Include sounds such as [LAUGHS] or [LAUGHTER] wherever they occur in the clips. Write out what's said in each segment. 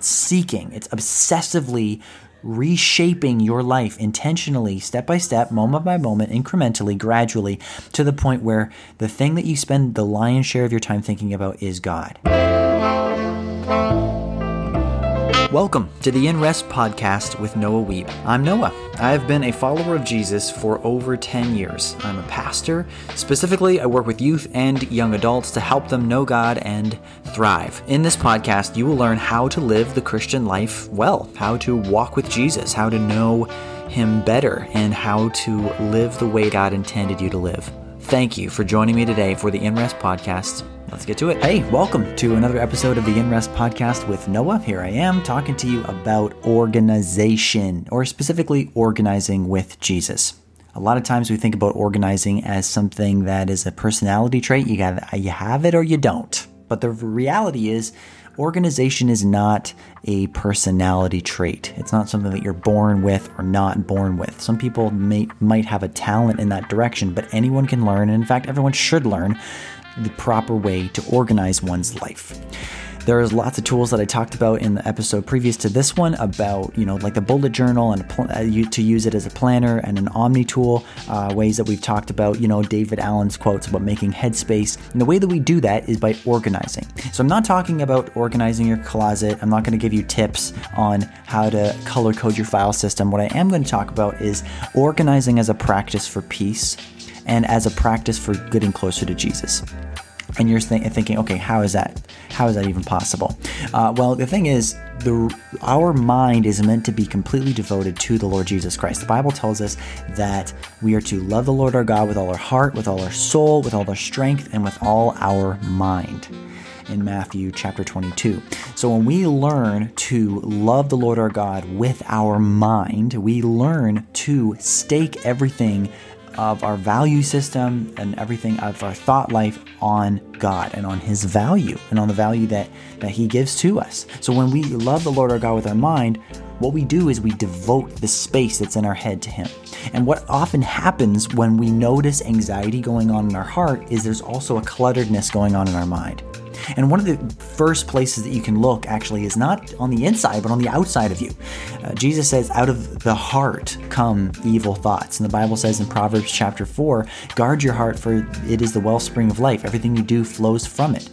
It's seeking. It's obsessively reshaping your life intentionally, step by step, moment by moment, incrementally, gradually, to the point where the thing that you spend the lion's share of your time thinking about is God. Welcome to the In Rest podcast with Noah Wiebe. I'm Noah. I have been a follower of Jesus for over 10 years. I'm a pastor. Specifically, I work with youth and young adults to help them know God and thrive. In this podcast, you will learn how to live the Christian life well, how to walk with Jesus, how to know Him better, and how to live the way God intended you to live. Thank you for joining me today for the In Rest podcast. Let's get to it. Hey, welcome to another episode of the In Rest podcast with Noah. Here I am talking to you about organization, or specifically organizing with Jesus. A lot of times we think about organizing as something that is a personality trait. You got you have it or you don't. But the reality is organization is not a personality trait. It's not something that you're born with or not born with. Some people may, might have a talent in that direction, but anyone can learn. And in fact, everyone should learn the proper way to organize one's life. There's lots of tools that I talked about in the episode previous to this one about, you know, like the bullet journal and pl- uh, to use it as a planner and an Omni tool, uh, ways that we've talked about, you know, David Allen's quotes about making headspace. And the way that we do that is by organizing. So I'm not talking about organizing your closet. I'm not going to give you tips on how to color code your file system. What I am going to talk about is organizing as a practice for peace and as a practice for getting closer to Jesus. And you're th- thinking, okay, how is that? How is that even possible? Uh, well, the thing is, the our mind is meant to be completely devoted to the Lord Jesus Christ. The Bible tells us that we are to love the Lord our God with all our heart, with all our soul, with all our strength, and with all our mind in Matthew chapter 22. So when we learn to love the Lord our God with our mind, we learn to stake everything of our value system and everything of our thought life on God and on His value and on the value that, that He gives to us. So when we love the Lord our God with our mind, what we do is we devote the space that's in our head to Him. And what often happens when we notice anxiety going on in our heart is there's also a clutteredness going on in our mind. And one of the first places that you can look actually is not on the inside, but on the outside of you. Uh, Jesus says, out of the heart come evil thoughts. And the Bible says in Proverbs chapter 4, guard your heart, for it is the wellspring of life. Everything you do flows from it.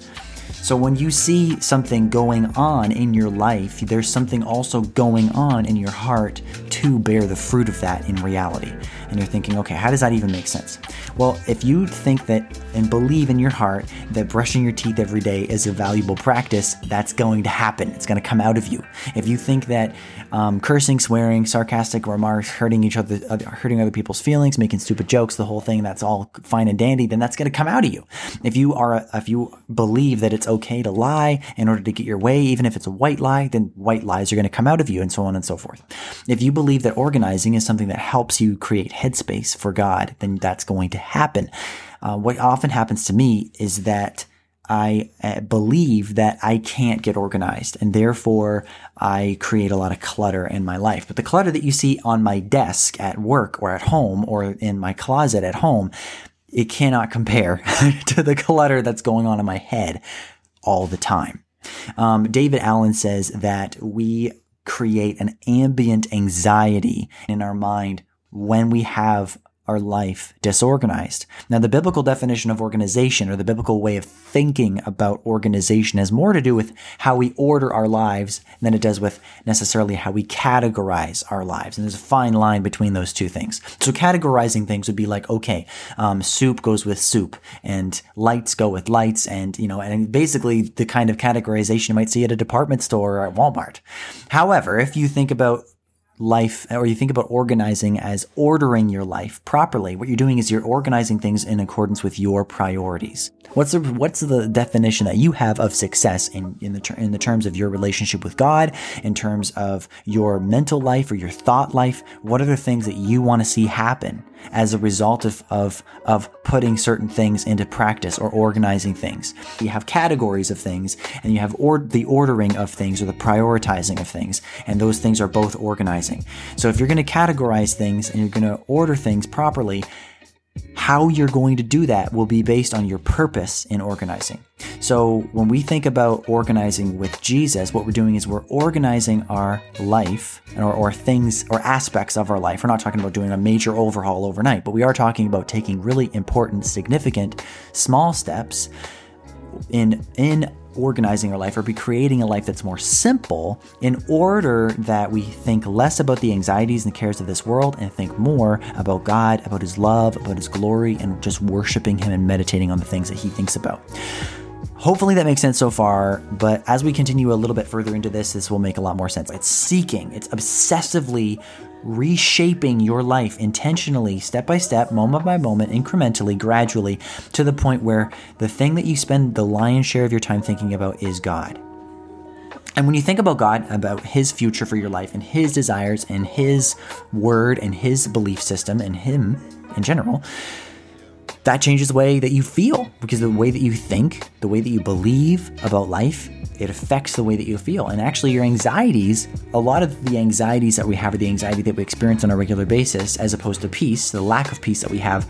So when you see something going on in your life, there's something also going on in your heart to bear the fruit of that in reality. And you're thinking, okay, how does that even make sense? Well, if you think that and believe in your heart that brushing your teeth every day is a valuable practice, that's going to happen. It's going to come out of you. If you think that um, cursing, swearing, sarcastic remarks, hurting each other, hurting other people's feelings, making stupid jokes, the whole thing, that's all fine and dandy, then that's going to come out of you. If you are, if you believe that it's okay to lie in order to get your way, even if it's a white lie, then white lies are going to come out of you and so on and so forth. If you believe that organizing is something that helps you create headspace for God, then that's going to happen. Uh, what often happens to me is that I uh, believe that I can't get organized and therefore I create a lot of clutter in my life. But the clutter that you see on my desk at work or at home or in my closet at home, it cannot compare [LAUGHS] to the clutter that's going on in my head all the time. Um, David Allen says that we create an ambient anxiety in our mind when we have our life disorganized. Now, the biblical definition of organization or the biblical way of thinking about organization has more to do with how we order our lives than it does with necessarily how we categorize our lives. And there's a fine line between those two things. So, categorizing things would be like, okay, um, soup goes with soup and lights go with lights. And, you know, and basically the kind of categorization you might see at a department store or at Walmart. However, if you think about life or you think about organizing as ordering your life properly what you're doing is you're organizing things in accordance with your priorities. What's the what's the definition that you have of success in in the ter- in the terms of your relationship with God in terms of your mental life or your thought life? What are the things that you want to see happen as a result of, of, of putting certain things into practice or organizing things. You have categories of things and you have or, the ordering of things or the prioritizing of things, and those things are both organizing. So if you're going to categorize things and you're going to order things properly, how you're going to do that will be based on your purpose in organizing. So when we think about organizing with Jesus, what we're doing is we're organizing our life or, or things or aspects of our life. We're not talking about doing a major overhaul overnight, but we are talking about taking really important, significant, small steps in in organizing our life or be creating a life that's more simple in order that we think less about the anxieties and the cares of this world and think more about God, about His love, about His glory, and just worshiping Him and meditating on the things that He thinks about. Hopefully that makes sense so far, but as we continue a little bit further into this, this will make a lot more sense. It's seeking, it's obsessively reshaping your life intentionally, step by step, moment by moment, incrementally, gradually, to the point where the thing that you spend the lion's share of your time thinking about is God. And when you think about God, about His future for your life and His desires and His word and His belief system and Him in general, that changes the way that you feel because the way that you think, the way that you believe about life, it affects the way that you feel. And actually, your anxieties, a lot of the anxieties that we have are the anxiety that we experience on a regular basis, as opposed to peace, the lack of peace that we have,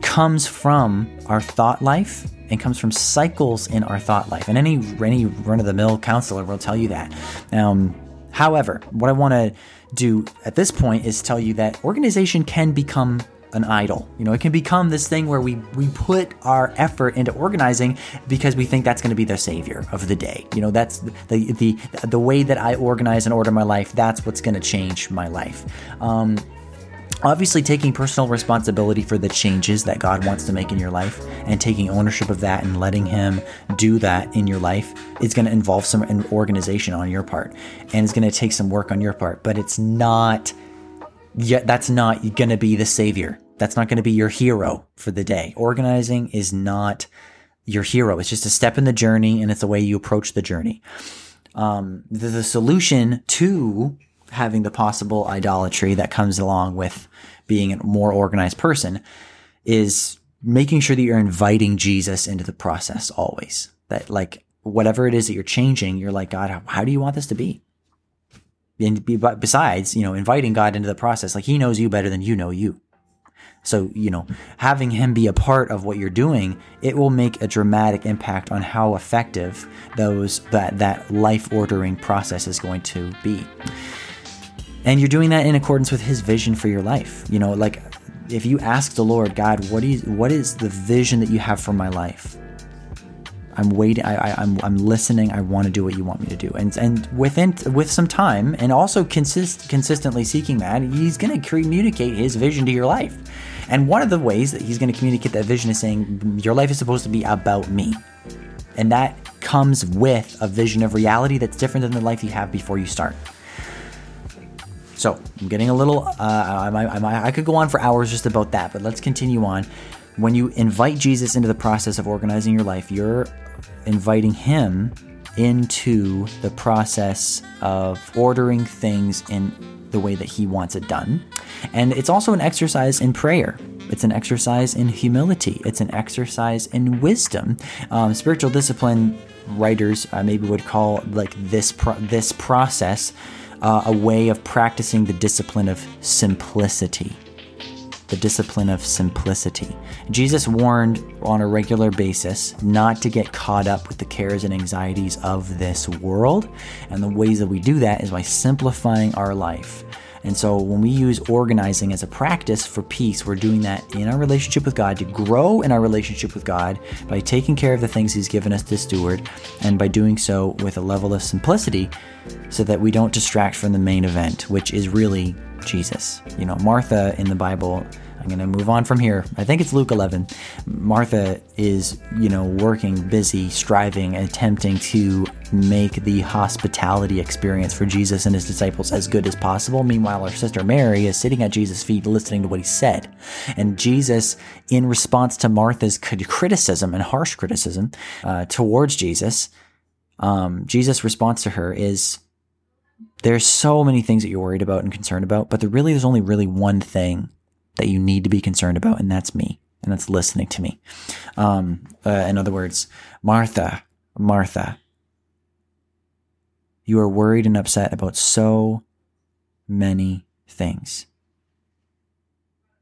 comes from our thought life and comes from cycles in our thought life. And any any run of the mill counselor will tell you that. Um, however, what I want to do at this point is tell you that organization can become an idol. You know, it can become this thing where we we put our effort into organizing because we think that's going to be the savior of the day. You know, that's the the the way that I organize and order my life. That's what's going to change my life. Um, obviously, taking personal responsibility for the changes that God wants to make in your life and taking ownership of that and letting Him do that in your life is going to involve some organization on your part, and it's going to take some work on your part. But it's not yet that's not going to be the savior. That's not going to be your hero for the day. Organizing is not your hero. It's just a step in the journey and it's the way you approach the journey. Um, the, the solution to having the possible idolatry that comes along with being a more organized person is making sure that you're inviting Jesus into the process always. That like whatever it is that you're changing, you're like, God, how, how do you want this to be? And besides, you know, inviting God into the process, like he knows you better than you know you. So, you know, having him be a part of what you're doing, it will make a dramatic impact on how effective those that that life ordering process is going to be. And you're doing that in accordance with his vision for your life. You know, like if you ask the Lord, God, what is what is the vision that you have for my life? I'm waiting. I, I, am I'm, I'm listening. I want to do what you want me to do. And and within with some time, and also consist consistently seeking that, he's going to communicate his vision to your life. And one of the ways that he's going to communicate that vision is saying your life is supposed to be about me, and that comes with a vision of reality that's different than the life you have before you start. So I'm getting a little. Uh, I, I, I could go on for hours just about that, but let's continue on. When you invite Jesus into the process of organizing your life, you're inviting him into the process of ordering things in the way that he wants it done. And it's also an exercise in prayer. It's an exercise in humility. It's an exercise in wisdom. Um, spiritual discipline writers uh, maybe would call like this pro- this process uh, a way of practicing the discipline of simplicity the discipline of simplicity. Jesus warned on a regular basis not to get caught up with the cares and anxieties of this world. And the ways that we do that is by simplifying our life. And so when we use organizing as a practice for peace, we're doing that in our relationship with God to grow in our relationship with God by taking care of the things He's given us to steward and by doing so with a level of simplicity so that we don't distract from the main event, which is really Jesus. You know, Martha in the Bible, I'm going to move on from here. I think it's Luke 11. Martha is, you know, working, busy, striving, attempting to make the hospitality experience for Jesus and his disciples as good as possible. Meanwhile, our sister Mary is sitting at Jesus' feet listening to what he said. And Jesus, in response to Martha's criticism and harsh criticism uh, towards Jesus, um, Jesus' response to her is, there's so many things that you're worried about and concerned about, but there really is only really one thing that you need to be concerned about, and that's me, and that's listening to me. Um, uh, in other words, Martha, Martha, you are worried and upset about so many things,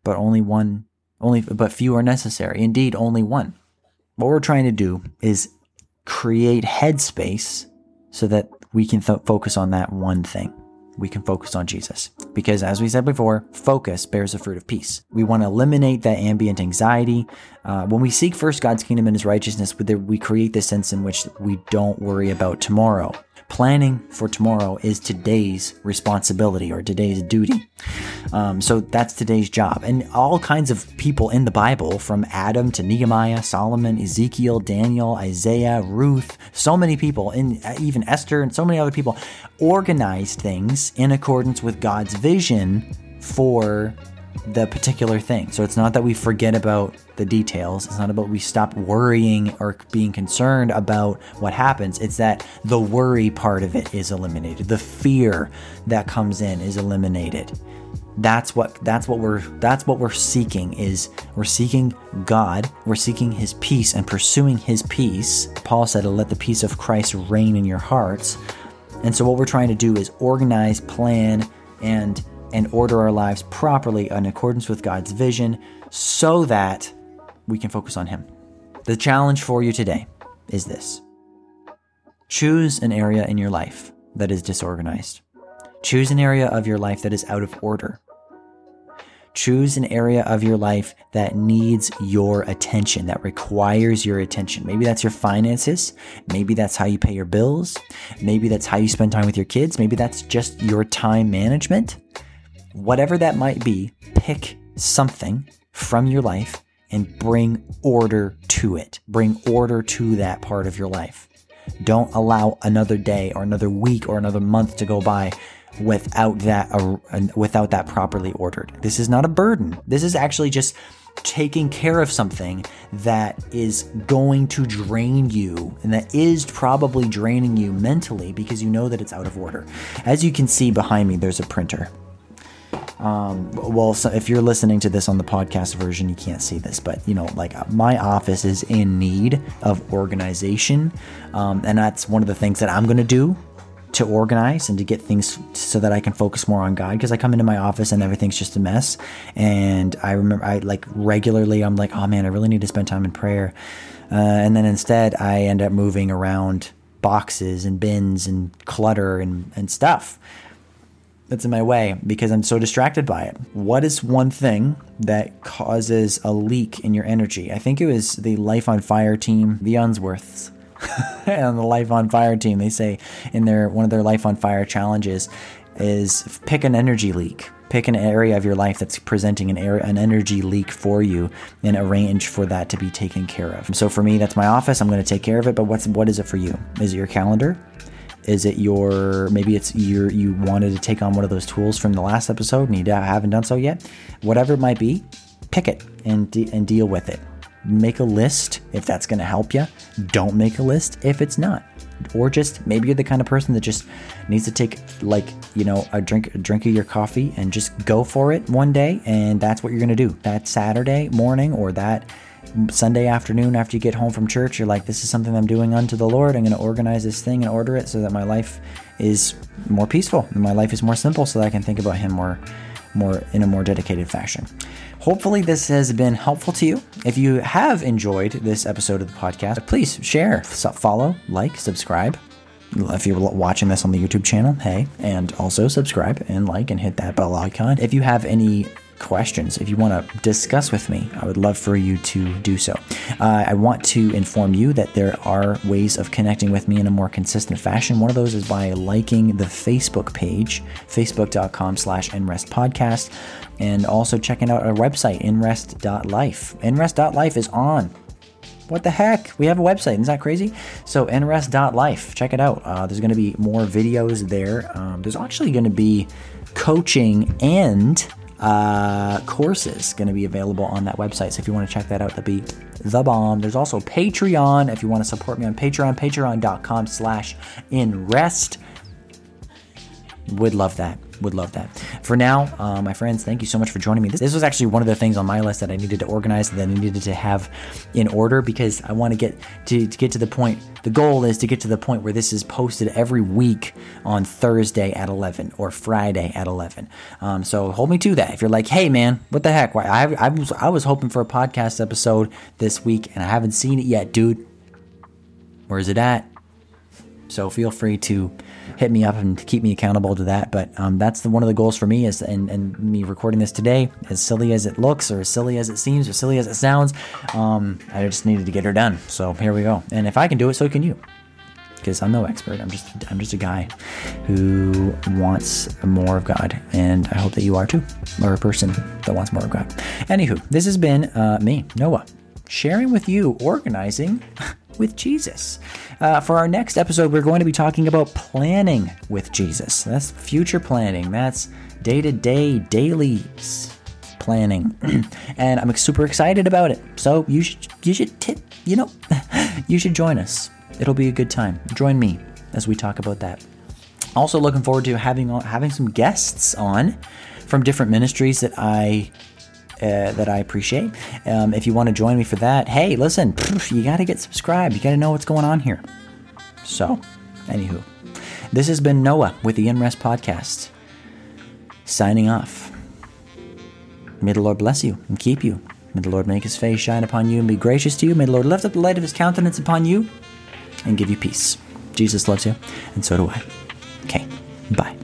but only one Only, but few are necessary. Indeed, only one. What we're trying to do is create headspace so that we can th- focus on that one thing. We can focus on Jesus. Because as we said before, focus bears the fruit of peace. We want to eliminate that ambient anxiety. Uh, when we seek first God's kingdom and his righteousness, we create this sense in which we don't worry about tomorrow. Planning for tomorrow is today's responsibility or today's duty. Um, so that's today's job. And all kinds of people in the Bible, from Adam to Nehemiah, Solomon, Ezekiel, Daniel, Isaiah, Ruth, so many people, and even Esther and so many other people, organized things in accordance with God's vision for the particular thing. So it's not that we forget about the details. It's not about we stop worrying or being concerned about what happens. It's that the worry part of it is eliminated. The fear that comes in is eliminated. That's what that's what we're that's what we're seeking is we're seeking God, we're seeking his peace and pursuing his peace. Paul said, "Let the peace of Christ reign in your hearts." And so what we're trying to do is organize, plan, and and order our lives properly in accordance with God's vision so that we can focus on Him. The challenge for you today is this choose an area in your life that is disorganized, choose an area of your life that is out of order. Choose an area of your life that needs your attention, that requires your attention. Maybe that's your finances. Maybe that's how you pay your bills. Maybe that's how you spend time with your kids. Maybe that's just your time management. Whatever that might be, pick something from your life and bring order to it. Bring order to that part of your life. Don't allow another day or another week or another month to go by without that uh, without that properly ordered. This is not a burden. This is actually just taking care of something that is going to drain you and that is probably draining you mentally because you know that it's out of order. As you can see behind me, there's a printer. Um, well, so if you're listening to this on the podcast version, you can't see this, but you know, like my office is in need of organization, um, and that's one of the things that I'm going to do to organize and to get things so that I can focus more on God because I come into my office and everything's just a mess. And I remember I like regularly I'm like, oh man, I really need to spend time in prayer. Uh, and then instead I end up moving around boxes and bins and clutter and, and stuff that's in my way because I'm so distracted by it. What is one thing that causes a leak in your energy? I think it was the Life on Fire team, the Unsworths. [LAUGHS] and the Life on Fire team, they say in their one of their Life on Fire challenges is pick an energy leak. Pick an area of your life that's presenting an, area, an energy leak for you and arrange for that to be taken care of. So for me, that's my office. I'm going to take care of it. But what's what is it for you? Is it your calendar? Is it your maybe it's your you wanted to take on one of those tools from the last episode and you haven't done so yet? Whatever it might be, pick it and de- and deal with it. Make a list if that's going to help you. Don't make a list if it's not. Or just maybe you're the kind of person that just needs to take like you know a drink a drink of your coffee and just go for it one day, and that's what you're going to do. That Saturday morning or that Sunday afternoon after you get home from church, you're like, this is something I'm doing unto the Lord. I'm going to organize this thing and order it so that my life is more peaceful and my life is more simple so that I can think about Him more, more in a more dedicated fashion. Hopefully, this has been helpful to you. If you have enjoyed this episode of the podcast, please share, follow, like, subscribe. If you're watching this on the YouTube channel, hey, and also subscribe and like and hit that bell icon. If you have any questions, if you want to discuss with me, I would love for you to do so. Uh, I want to inform you that there are ways of connecting with me in a more consistent fashion. One of those is by liking the Facebook page, facebook.com slash inrestpodcast, and also checking out our website, inrest.life. inrest.life is on what the heck? We have a website. Isn't that crazy? So, inrest.life. Check it out. Uh, there's going to be more videos there. Um, there's actually going to be coaching and uh, courses going to be available on that website. So if you want to check that out, that'd be the bomb. There's also Patreon. If you want to support me on Patreon, patreon.com slash in rest. Would love that. Would love that. For now, uh, my friends, thank you so much for joining me. This, this was actually one of the things on my list that I needed to organize, that I needed to have in order because I want to get to, to get to the point. The goal is to get to the point where this is posted every week on Thursday at 11 or Friday at 11. Um, so hold me to that. If you're like, hey man, what the heck? Why I, I was I was hoping for a podcast episode this week and I haven't seen it yet, dude. Where's it at? So feel free to hit me up and keep me accountable to that. But um, that's the, one of the goals for me is and, and me recording this today, as silly as it looks, or as silly as it seems, or silly as it sounds. Um, I just needed to get her done. So here we go. And if I can do it, so can you. Because I'm no expert. I'm just I'm just a guy who wants more of God, and I hope that you are too, or a person that wants more of God. Anywho, this has been uh, me, Noah, sharing with you organizing [LAUGHS] with Jesus. Uh, for our next episode, we're going to be talking about planning with Jesus. That's future planning. That's day to day, daily planning, [CLEARS THROAT] and I'm super excited about it. So you should you should tip you know [LAUGHS] you should join us. It'll be a good time. Join me as we talk about that. Also, looking forward to having having some guests on from different ministries that I uh, that I appreciate. Um, if you want to join me for that, hey, listen, you got to get subscribed. You got to know what's going on here. So, anywho, this has been Noah with the InRest Podcast, signing off. May the Lord bless you and keep you. May the Lord make his face shine upon you and be gracious to you. May the Lord lift up the light of his countenance upon you and give you peace. Jesus loves you, and so do I. Okay, bye.